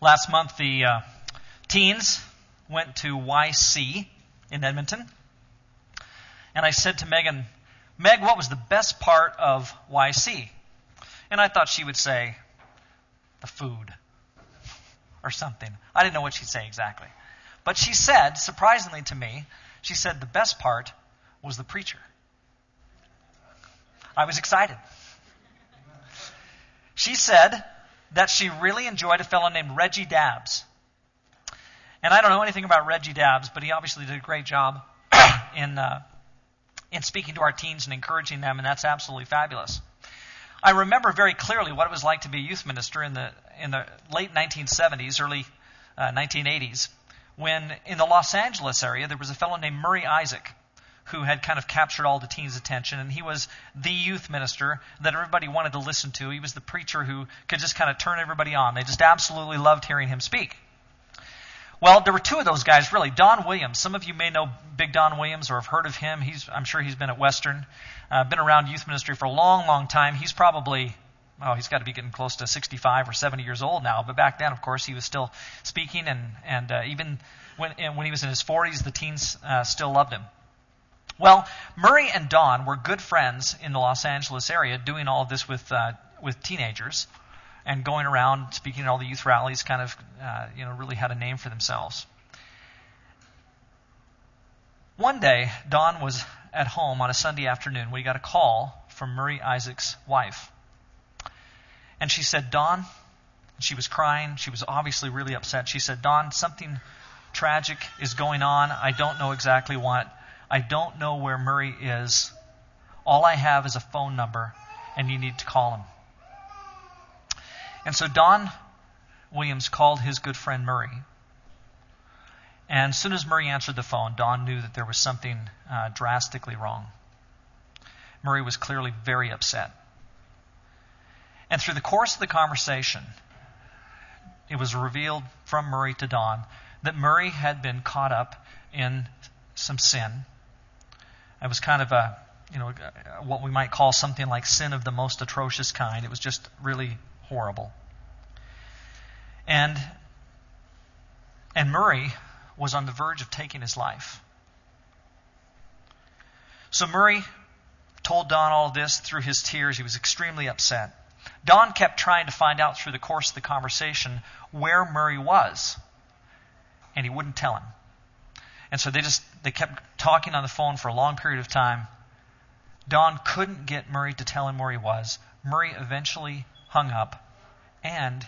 Last month, the uh, teens went to YC in Edmonton. And I said to Megan, Meg, what was the best part of YC? And I thought she would say, the food or something. I didn't know what she'd say exactly. But she said, surprisingly to me, she said the best part was the preacher. I was excited. She said that she really enjoyed a fellow named Reggie Dabbs. And I don't know anything about Reggie Dabbs, but he obviously did a great job in, uh, in speaking to our teens and encouraging them, and that's absolutely fabulous. I remember very clearly what it was like to be a youth minister in the, in the late 1970s, early uh, 1980s, when in the Los Angeles area there was a fellow named Murray Isaac who had kind of captured all the teens' attention, and he was the youth minister that everybody wanted to listen to. He was the preacher who could just kind of turn everybody on. They just absolutely loved hearing him speak. Well, there were two of those guys, really. Don Williams. Some of you may know Big Don Williams or have heard of him. He's, I'm sure he's been at Western, uh, been around youth ministry for a long, long time. He's probably, oh, he's got to be getting close to 65 or 70 years old now. But back then, of course, he was still speaking, and, and uh, even when, when he was in his 40s, the teens uh, still loved him. Well, Murray and Don were good friends in the Los Angeles area, doing all of this with uh, with teenagers, and going around speaking at all the youth rallies. Kind of, uh, you know, really had a name for themselves. One day, Don was at home on a Sunday afternoon when he got a call from Murray Isaac's wife, and she said, "Don," she was crying. She was obviously really upset. She said, "Don, something tragic is going on. I don't know exactly what." I don't know where Murray is. All I have is a phone number, and you need to call him. And so Don Williams called his good friend Murray. And as soon as Murray answered the phone, Don knew that there was something uh, drastically wrong. Murray was clearly very upset. And through the course of the conversation, it was revealed from Murray to Don that Murray had been caught up in some sin it was kind of a, you know, what we might call something like sin of the most atrocious kind. It was just really horrible. And and Murray was on the verge of taking his life. So Murray told Don all this through his tears. He was extremely upset. Don kept trying to find out through the course of the conversation where Murray was, and he wouldn't tell him. And so they just they kept talking on the phone for a long period of time. Don couldn't get Murray to tell him where he was. Murray eventually hung up and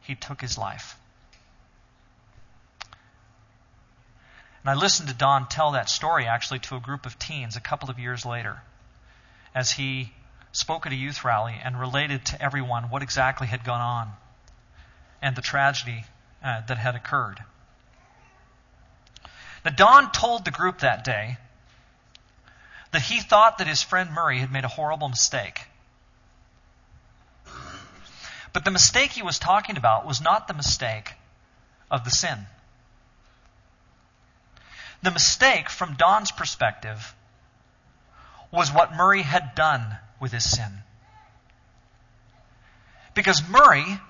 he took his life. And I listened to Don tell that story actually to a group of teens a couple of years later as he spoke at a youth rally and related to everyone what exactly had gone on and the tragedy uh, that had occurred. Now, Don told the group that day that he thought that his friend Murray had made a horrible mistake. But the mistake he was talking about was not the mistake of the sin. The mistake, from Don's perspective, was what Murray had done with his sin. Because Murray,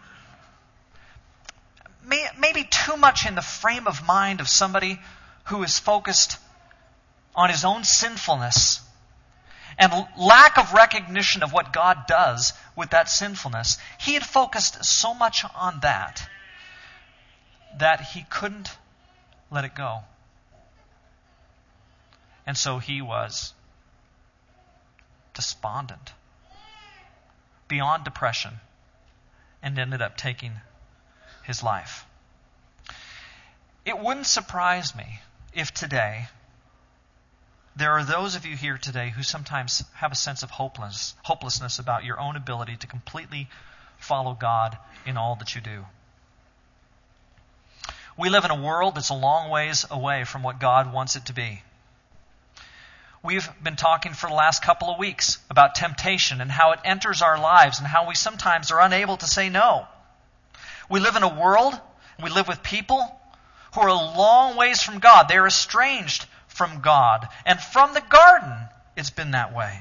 may, maybe too much in the frame of mind of somebody who is focused on his own sinfulness and lack of recognition of what God does with that sinfulness, he had focused so much on that that he couldn't let it go. And so he was despondent, beyond depression, and ended up taking his life. It wouldn't surprise me if today there are those of you here today who sometimes have a sense of hopeless, hopelessness about your own ability to completely follow God in all that you do. We live in a world that's a long ways away from what God wants it to be. We've been talking for the last couple of weeks about temptation and how it enters our lives and how we sometimes are unable to say no. We live in a world, we live with people who are a long ways from God. They're estranged from God. And from the garden, it's been that way.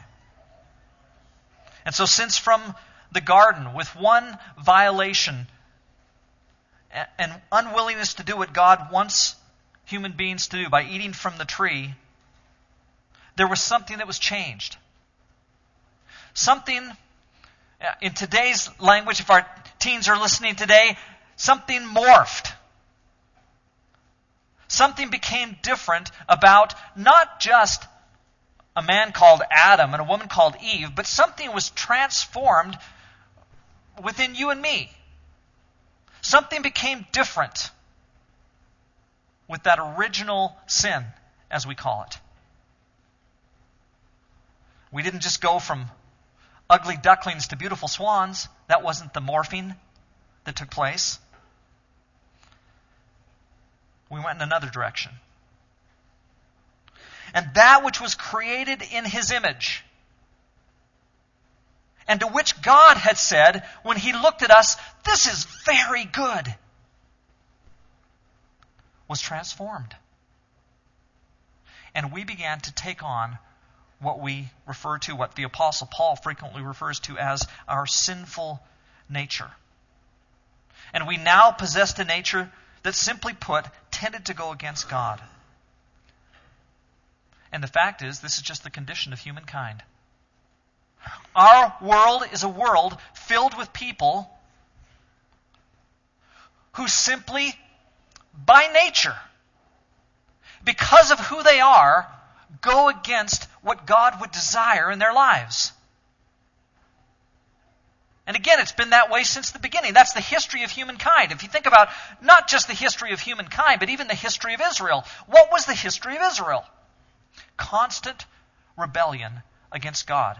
And so, since from the garden, with one violation and unwillingness to do what God wants human beings to do by eating from the tree, there was something that was changed. Something, uh, in today's language, if our teens are listening today, something morphed. Something became different about not just a man called Adam and a woman called Eve, but something was transformed within you and me. Something became different with that original sin, as we call it. We didn't just go from ugly ducklings to beautiful swans. That wasn't the morphing that took place. We went in another direction. And that which was created in his image, and to which God had said, when he looked at us, this is very good, was transformed. And we began to take on what we refer to, what the Apostle Paul frequently refers to as our sinful nature. And we now possessed a nature that, simply put, tended to go against God. And the fact is, this is just the condition of humankind. Our world is a world filled with people who simply, by nature, because of who they are, go against what God would desire in their lives. And again, it's been that way since the beginning. That's the history of humankind. If you think about not just the history of humankind, but even the history of Israel, what was the history of Israel? Constant rebellion against God.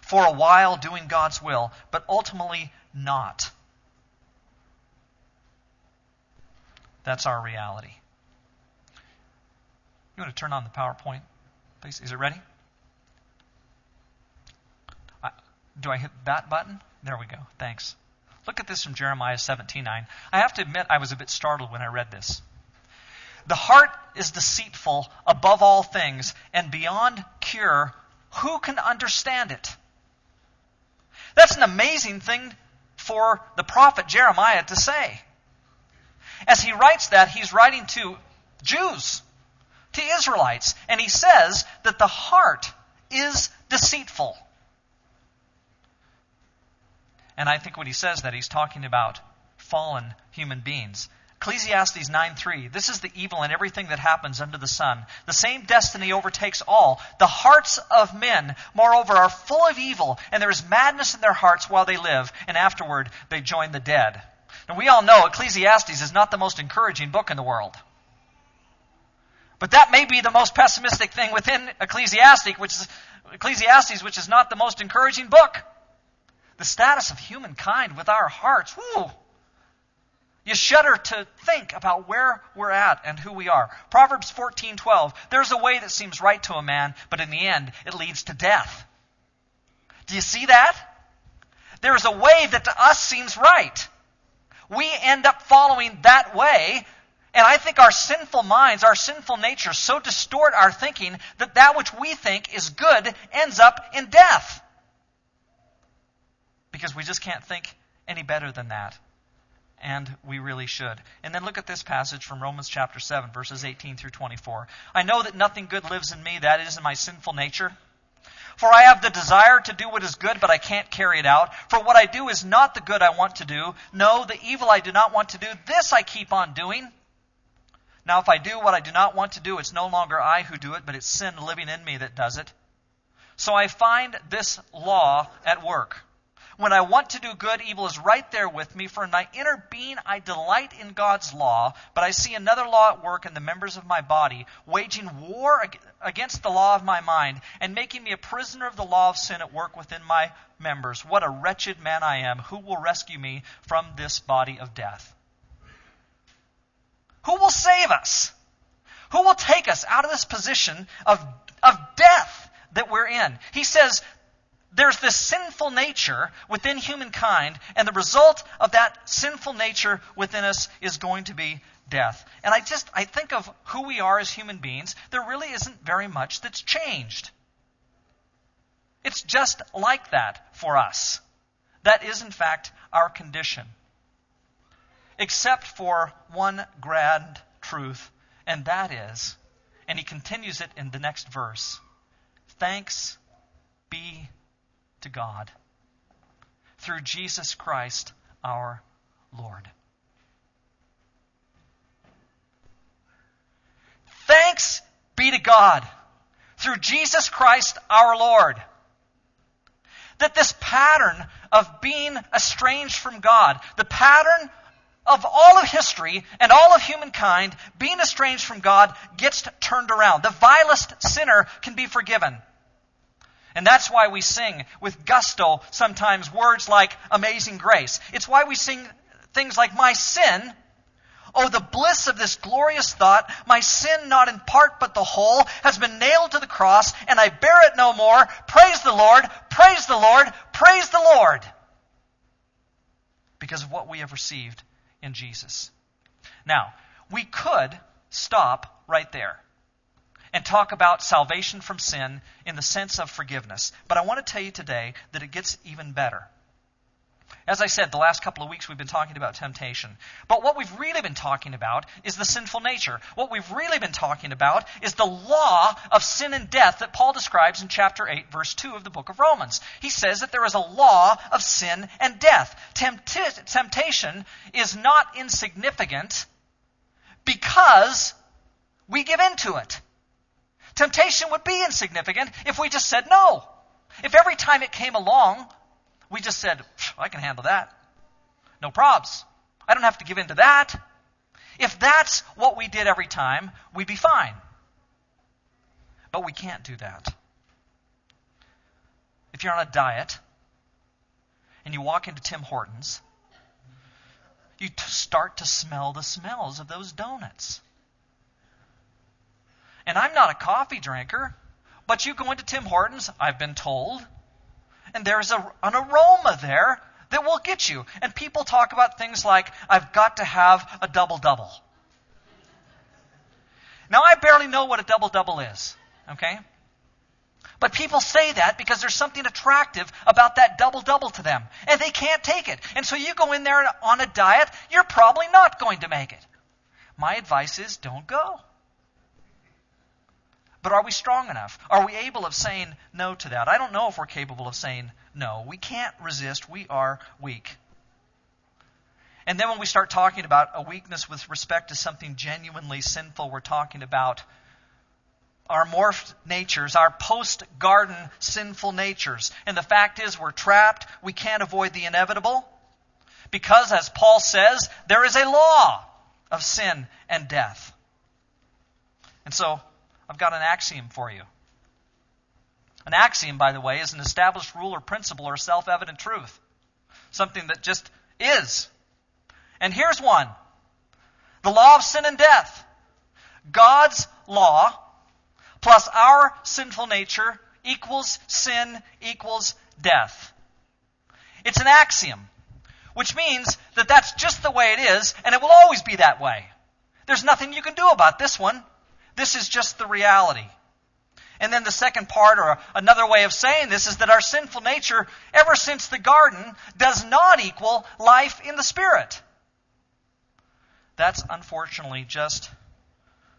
For a while doing God's will, but ultimately not. That's our reality. You want to turn on the PowerPoint? Please, is it ready? I, do I hit that button? There we go. Thanks. Look at this from Jeremiah 17:9. I have to admit I was a bit startled when I read this. The heart is deceitful above all things and beyond cure. Who can understand it? That's an amazing thing for the prophet Jeremiah to say. As he writes that, he's writing to Jews to Israelites. And he says that the heart is deceitful. And I think when he says that, he's talking about fallen human beings. Ecclesiastes 9:3 This is the evil in everything that happens under the sun. The same destiny overtakes all. The hearts of men, moreover, are full of evil, and there is madness in their hearts while they live, and afterward they join the dead. And we all know Ecclesiastes is not the most encouraging book in the world. But that may be the most pessimistic thing within Ecclesiastes, which is, Ecclesiastes, which is not the most encouraging book. The status of humankind with our hearts, whoo, you shudder to think about where we're at and who we are. Proverbs 14:12. There's a way that seems right to a man, but in the end it leads to death. Do you see that? There is a way that to us seems right. We end up following that way and I think our sinful minds, our sinful nature so distort our thinking that that which we think is good ends up in death. Because we just can't think any better than that. And we really should. And then look at this passage from Romans chapter 7, verses 18 through 24. I know that nothing good lives in me, that is in my sinful nature. For I have the desire to do what is good, but I can't carry it out. For what I do is not the good I want to do. No, the evil I do not want to do, this I keep on doing. Now, if I do what I do not want to do, it's no longer I who do it, but it's sin living in me that does it. So I find this law at work. When I want to do good, evil is right there with me, for in my inner being I delight in God's law, but I see another law at work in the members of my body, waging war against the law of my mind, and making me a prisoner of the law of sin at work within my members. What a wretched man I am! Who will rescue me from this body of death? Who will save us? Who will take us out of this position of, of death that we're in? He says, there's this sinful nature within humankind, and the result of that sinful nature within us is going to be death. And I just, I think of who we are as human beings, there really isn't very much that's changed. It's just like that for us. That is, in fact, our condition. except for one grand truth, and that is, and he continues it in the next verse thanks be to God through Jesus Christ our Lord. Thanks be to God through Jesus Christ our Lord. That this pattern of being estranged from God, the pattern of all of history and all of humankind being estranged from God gets turned around. The vilest sinner can be forgiven. And that's why we sing with gusto sometimes words like amazing grace. It's why we sing things like my sin Oh, the bliss of this glorious thought. My sin, not in part but the whole, has been nailed to the cross, and I bear it no more. Praise the Lord, praise the Lord, praise the Lord. Because of what we have received in Jesus. Now, we could stop right there and talk about salvation from sin in the sense of forgiveness. But I want to tell you today that it gets even better. As I said, the last couple of weeks we've been talking about temptation. But what we've really been talking about is the sinful nature. What we've really been talking about is the law of sin and death that Paul describes in chapter 8, verse 2 of the book of Romans. He says that there is a law of sin and death. Tempt- temptation is not insignificant because we give in to it. Temptation would be insignificant if we just said no. If every time it came along, we just said, I can handle that. No probs. I don't have to give in to that. If that's what we did every time, we'd be fine. But we can't do that. If you're on a diet and you walk into Tim Hortons, you t- start to smell the smells of those donuts. And I'm not a coffee drinker, but you go into Tim Hortons, I've been told, and there's a, an aroma there that will get you. And people talk about things like, I've got to have a double double. Now, I barely know what a double double is, okay? But people say that because there's something attractive about that double double to them. And they can't take it. And so you go in there on a diet, you're probably not going to make it. My advice is don't go. But are we strong enough? Are we able of saying no to that? I don't know if we're capable of saying no. We can't resist. We are weak. And then when we start talking about a weakness with respect to something genuinely sinful, we're talking about our morphed natures, our post garden sinful natures. And the fact is, we're trapped. We can't avoid the inevitable. Because, as Paul says, there is a law of sin and death. And so, I've got an axiom for you. An axiom, by the way, is an established rule or principle or self evident truth. Something that just is. And here's one the law of sin and death. God's law plus our sinful nature equals sin equals death. It's an axiom, which means that that's just the way it is, and it will always be that way. There's nothing you can do about this one. This is just the reality. And then the second part, or another way of saying this, is that our sinful nature, ever since the garden, does not equal life in the Spirit. That's unfortunately just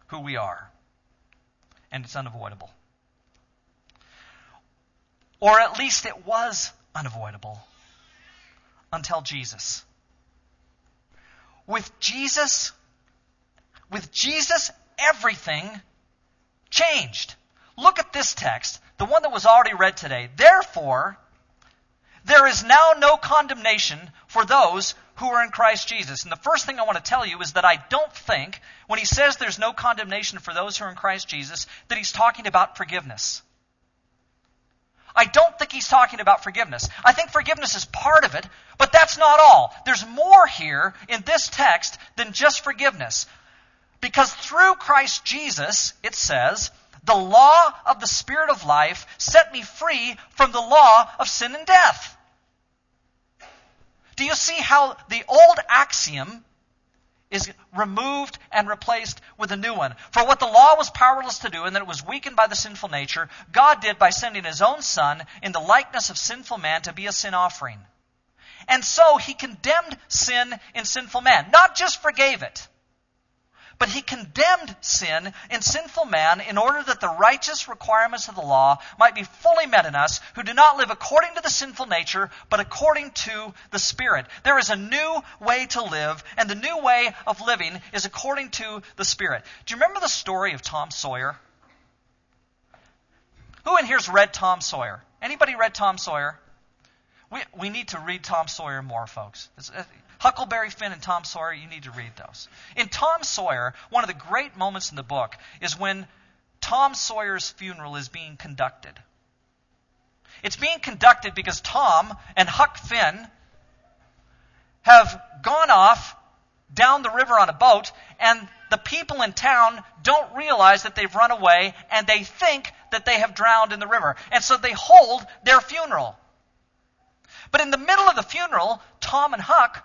who we are. And it's unavoidable. Or at least it was unavoidable until Jesus. With Jesus, with Jesus everything changed. Look at this text, the one that was already read today. Therefore, there is now no condemnation for those who are in Christ Jesus. And the first thing I want to tell you is that I don't think, when he says there's no condemnation for those who are in Christ Jesus, that he's talking about forgiveness. I don't think he's talking about forgiveness. I think forgiveness is part of it, but that's not all. There's more here in this text than just forgiveness. Because through Christ Jesus, it says, the law of the Spirit of life set me free from the law of sin and death. Do you see how the old axiom is removed and replaced with a new one? For what the law was powerless to do, and that it was weakened by the sinful nature, God did by sending his own Son in the likeness of sinful man to be a sin offering. And so he condemned sin in sinful man. Not just forgave it, but he condemned sin in sinful man in order that the righteous requirements of the law might be fully met in us who do not live according to the sinful nature, but according to the Spirit. There is a new way to live, and the new way of living is according to the Spirit. Do you remember the story of Tom Sawyer? Who in here's read Tom Sawyer? Anybody read Tom Sawyer? We, we need to read Tom Sawyer more, folks. Uh, Huckleberry Finn and Tom Sawyer, you need to read those. In Tom Sawyer, one of the great moments in the book is when Tom Sawyer's funeral is being conducted. It's being conducted because Tom and Huck Finn have gone off down the river on a boat, and the people in town don't realize that they've run away, and they think that they have drowned in the river. And so they hold their funeral. But in the middle of the funeral, Tom and Huck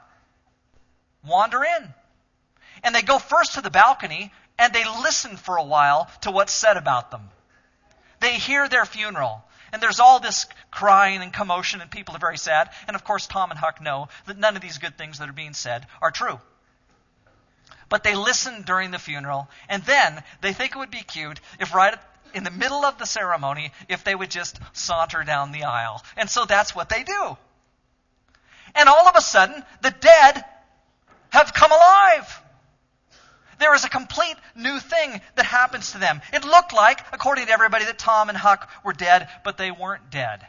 wander in. And they go first to the balcony and they listen for a while to what's said about them. They hear their funeral. And there's all this crying and commotion, and people are very sad. And of course, Tom and Huck know that none of these good things that are being said are true. But they listen during the funeral, and then they think it would be cute if right in the middle of the ceremony, if they would just saunter down the aisle. And so that's what they do. And all of a sudden, the dead have come alive. There is a complete new thing that happens to them. It looked like, according to everybody, that Tom and Huck were dead, but they weren't dead.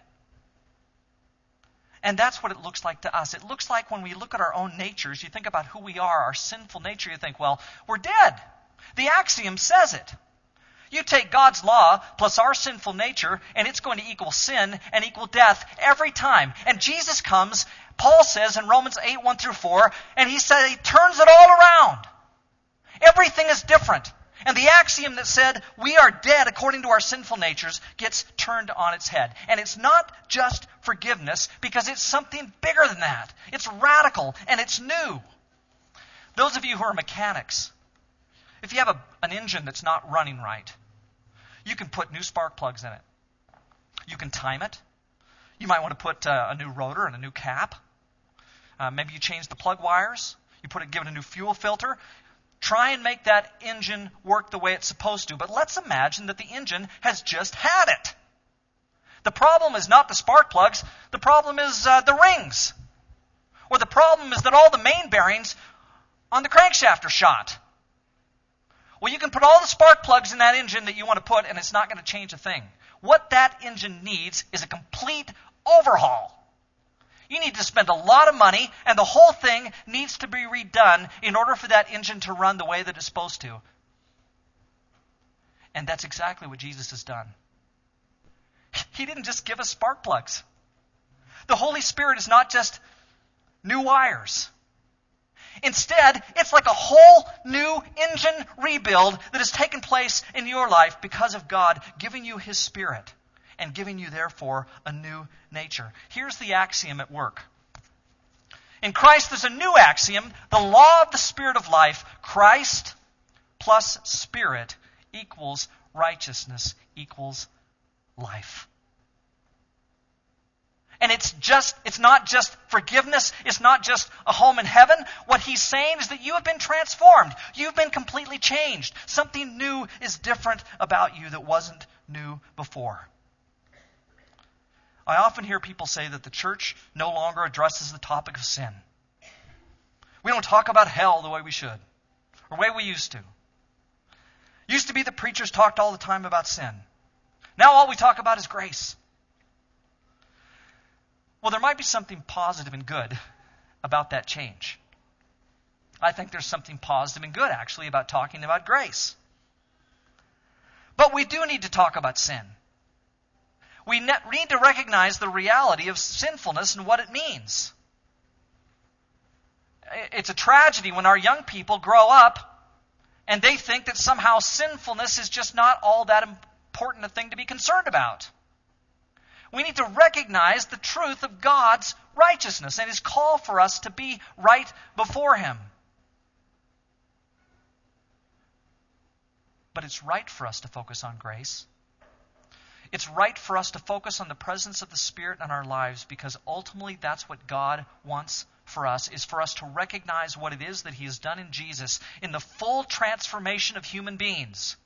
And that's what it looks like to us. It looks like when we look at our own natures, you think about who we are, our sinful nature, you think, well, we're dead. The axiom says it. You take God's law plus our sinful nature, and it's going to equal sin and equal death every time. And Jesus comes Paul says in Romans 8, 1 through 4, and he said he turns it all around. Everything is different. And the axiom that said we are dead according to our sinful natures gets turned on its head. And it's not just forgiveness because it's something bigger than that. It's radical and it's new. Those of you who are mechanics, if you have a, an engine that's not running right, you can put new spark plugs in it. You can time it. You might want to put uh, a new rotor and a new cap. Uh, maybe you change the plug wires. You put it, give it a new fuel filter. Try and make that engine work the way it's supposed to. But let's imagine that the engine has just had it. The problem is not the spark plugs. The problem is uh, the rings. Or the problem is that all the main bearings on the crankshaft are shot. Well, you can put all the spark plugs in that engine that you want to put, and it's not going to change a thing. What that engine needs is a complete overhaul. You need to spend a lot of money, and the whole thing needs to be redone in order for that engine to run the way that it's supposed to. And that's exactly what Jesus has done. He didn't just give us spark plugs. The Holy Spirit is not just new wires. Instead, it's like a whole new engine rebuild that has taken place in your life because of God giving you His Spirit and giving you, therefore, a new nature. Here's the axiom at work. In Christ, there's a new axiom the law of the Spirit of life. Christ plus Spirit equals righteousness equals life. And it's just, it's not just forgiveness. It's not just a home in heaven. What he's saying is that you have been transformed. You've been completely changed. Something new is different about you that wasn't new before. I often hear people say that the church no longer addresses the topic of sin. We don't talk about hell the way we should, or the way we used to. Used to be the preachers talked all the time about sin. Now all we talk about is grace. Well, there might be something positive and good about that change. I think there's something positive and good, actually, about talking about grace. But we do need to talk about sin we need to recognize the reality of sinfulness and what it means. It's a tragedy when our young people grow up and they think that somehow sinfulness is just not all that important a thing to be concerned about. We need to recognize the truth of God's righteousness and His call for us to be right before Him. But it's right for us to focus on grace. It's right for us to focus on the presence of the Spirit in our lives because ultimately that's what God wants for us is for us to recognize what it is that he has done in Jesus in the full transformation of human beings.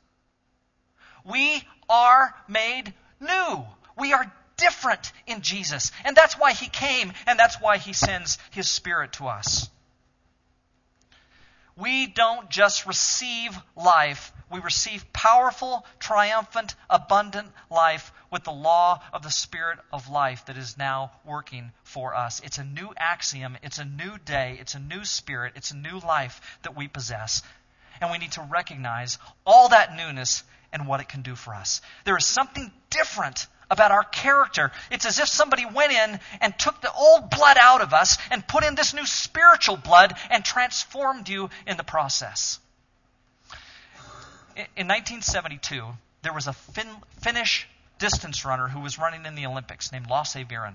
We are made new. We are different in Jesus. And that's why he came and that's why he sends his spirit to us. We don't just receive life, we receive powerful, triumphant, abundant life with the law of the Spirit of life that is now working for us. It's a new axiom, it's a new day, it's a new spirit, it's a new life that we possess. And we need to recognize all that newness and what it can do for us. There is something different about our character. It's as if somebody went in and took the old blood out of us and put in this new spiritual blood and transformed you in the process. In 1972, there was a fin- Finnish distance runner who was running in the Olympics named Lasse Viren.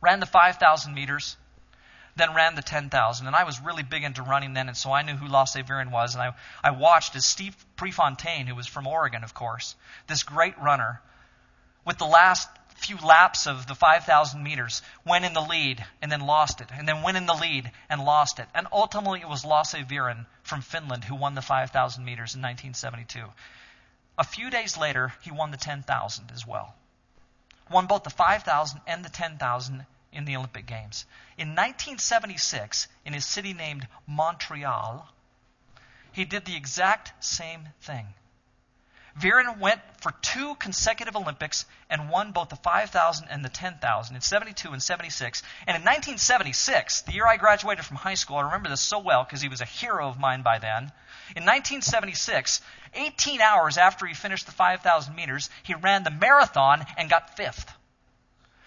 Ran the 5,000 meters, then ran the 10,000. And I was really big into running then, and so I knew who Lasse Viren was. And I, I watched as Steve Prefontaine, who was from Oregon, of course, this great runner, with the last few laps of the 5,000 meters, went in the lead and then lost it, and then went in the lead and lost it. And ultimately, it was Lasse Viren from Finland who won the 5,000 meters in 1972. A few days later, he won the 10,000 as well. Won both the 5,000 and the 10,000 in the Olympic Games. In 1976, in his city named Montreal, he did the exact same thing. Viren went for two consecutive Olympics and won both the 5,000 and the 10,000 in 72 and 76. And in 1976, the year I graduated from high school, I remember this so well because he was a hero of mine by then. In 1976, 18 hours after he finished the 5,000 meters, he ran the marathon and got fifth.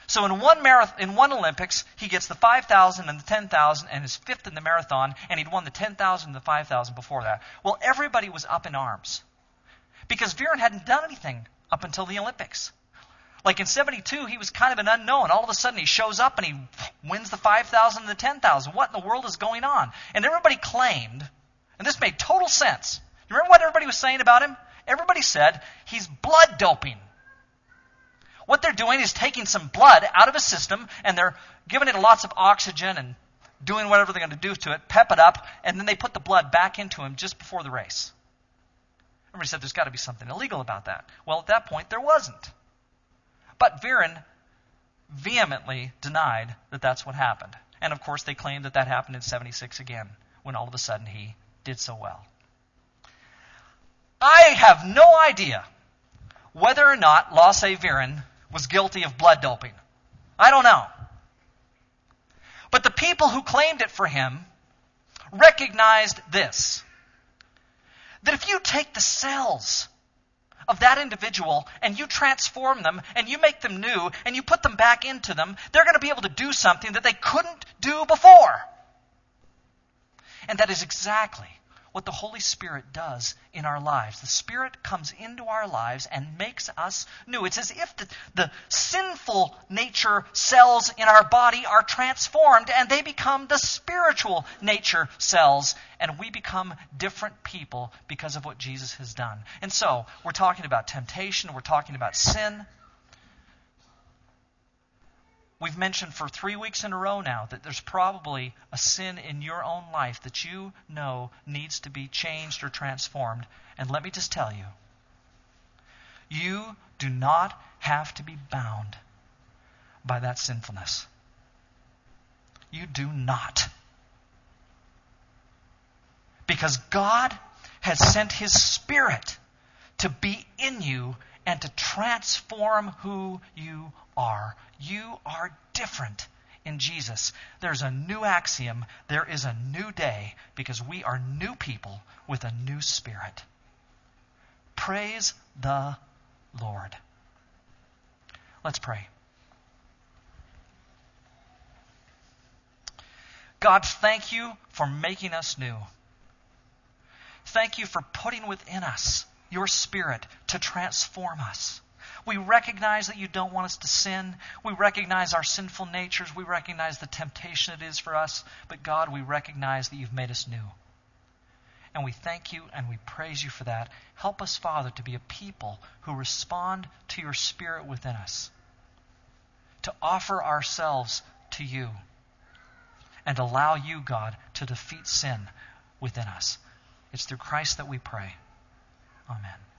So in one marathon, in one Olympics, he gets the 5,000 and the 10,000 and is fifth in the marathon, and he'd won the 10,000 and the 5,000 before that. Well, everybody was up in arms because Viren hadn't done anything up until the Olympics. Like in 72, he was kind of an unknown. All of a sudden, he shows up and he wins the 5,000 and the 10,000. What in the world is going on? And everybody claimed, and this made total sense. You remember what everybody was saying about him? Everybody said he's blood doping. What they're doing is taking some blood out of his system and they're giving it lots of oxygen and doing whatever they're going to do to it, pep it up, and then they put the blood back into him just before the race. Everybody said there's got to be something illegal about that. Well, at that point, there wasn't. But Viren vehemently denied that that's what happened. And of course, they claimed that that happened in 76 again, when all of a sudden he did so well. I have no idea whether or not Lasse Viren was guilty of blood doping. I don't know. But the people who claimed it for him recognized this that if you take the cells of that individual and you transform them and you make them new and you put them back into them, they're going to be able to do something that they couldn't do before. And that is exactly what the Holy Spirit does in our lives. The Spirit comes into our lives and makes us new. It's as if the, the sinful nature cells in our body are transformed and they become the spiritual nature cells, and we become different people because of what Jesus has done. And so, we're talking about temptation, we're talking about sin. We've mentioned for three weeks in a row now that there's probably a sin in your own life that you know needs to be changed or transformed. And let me just tell you you do not have to be bound by that sinfulness. You do not. Because God has sent His Spirit to be in you and to transform who you are. You are different in Jesus. There's a new axiom. There is a new day because we are new people with a new spirit. Praise the Lord. Let's pray. God, thank you for making us new. Thank you for putting within us your spirit to transform us. We recognize that you don't want us to sin. We recognize our sinful natures. We recognize the temptation it is for us. But God, we recognize that you've made us new. And we thank you and we praise you for that. Help us, Father, to be a people who respond to your Spirit within us, to offer ourselves to you, and allow you, God, to defeat sin within us. It's through Christ that we pray. Amen.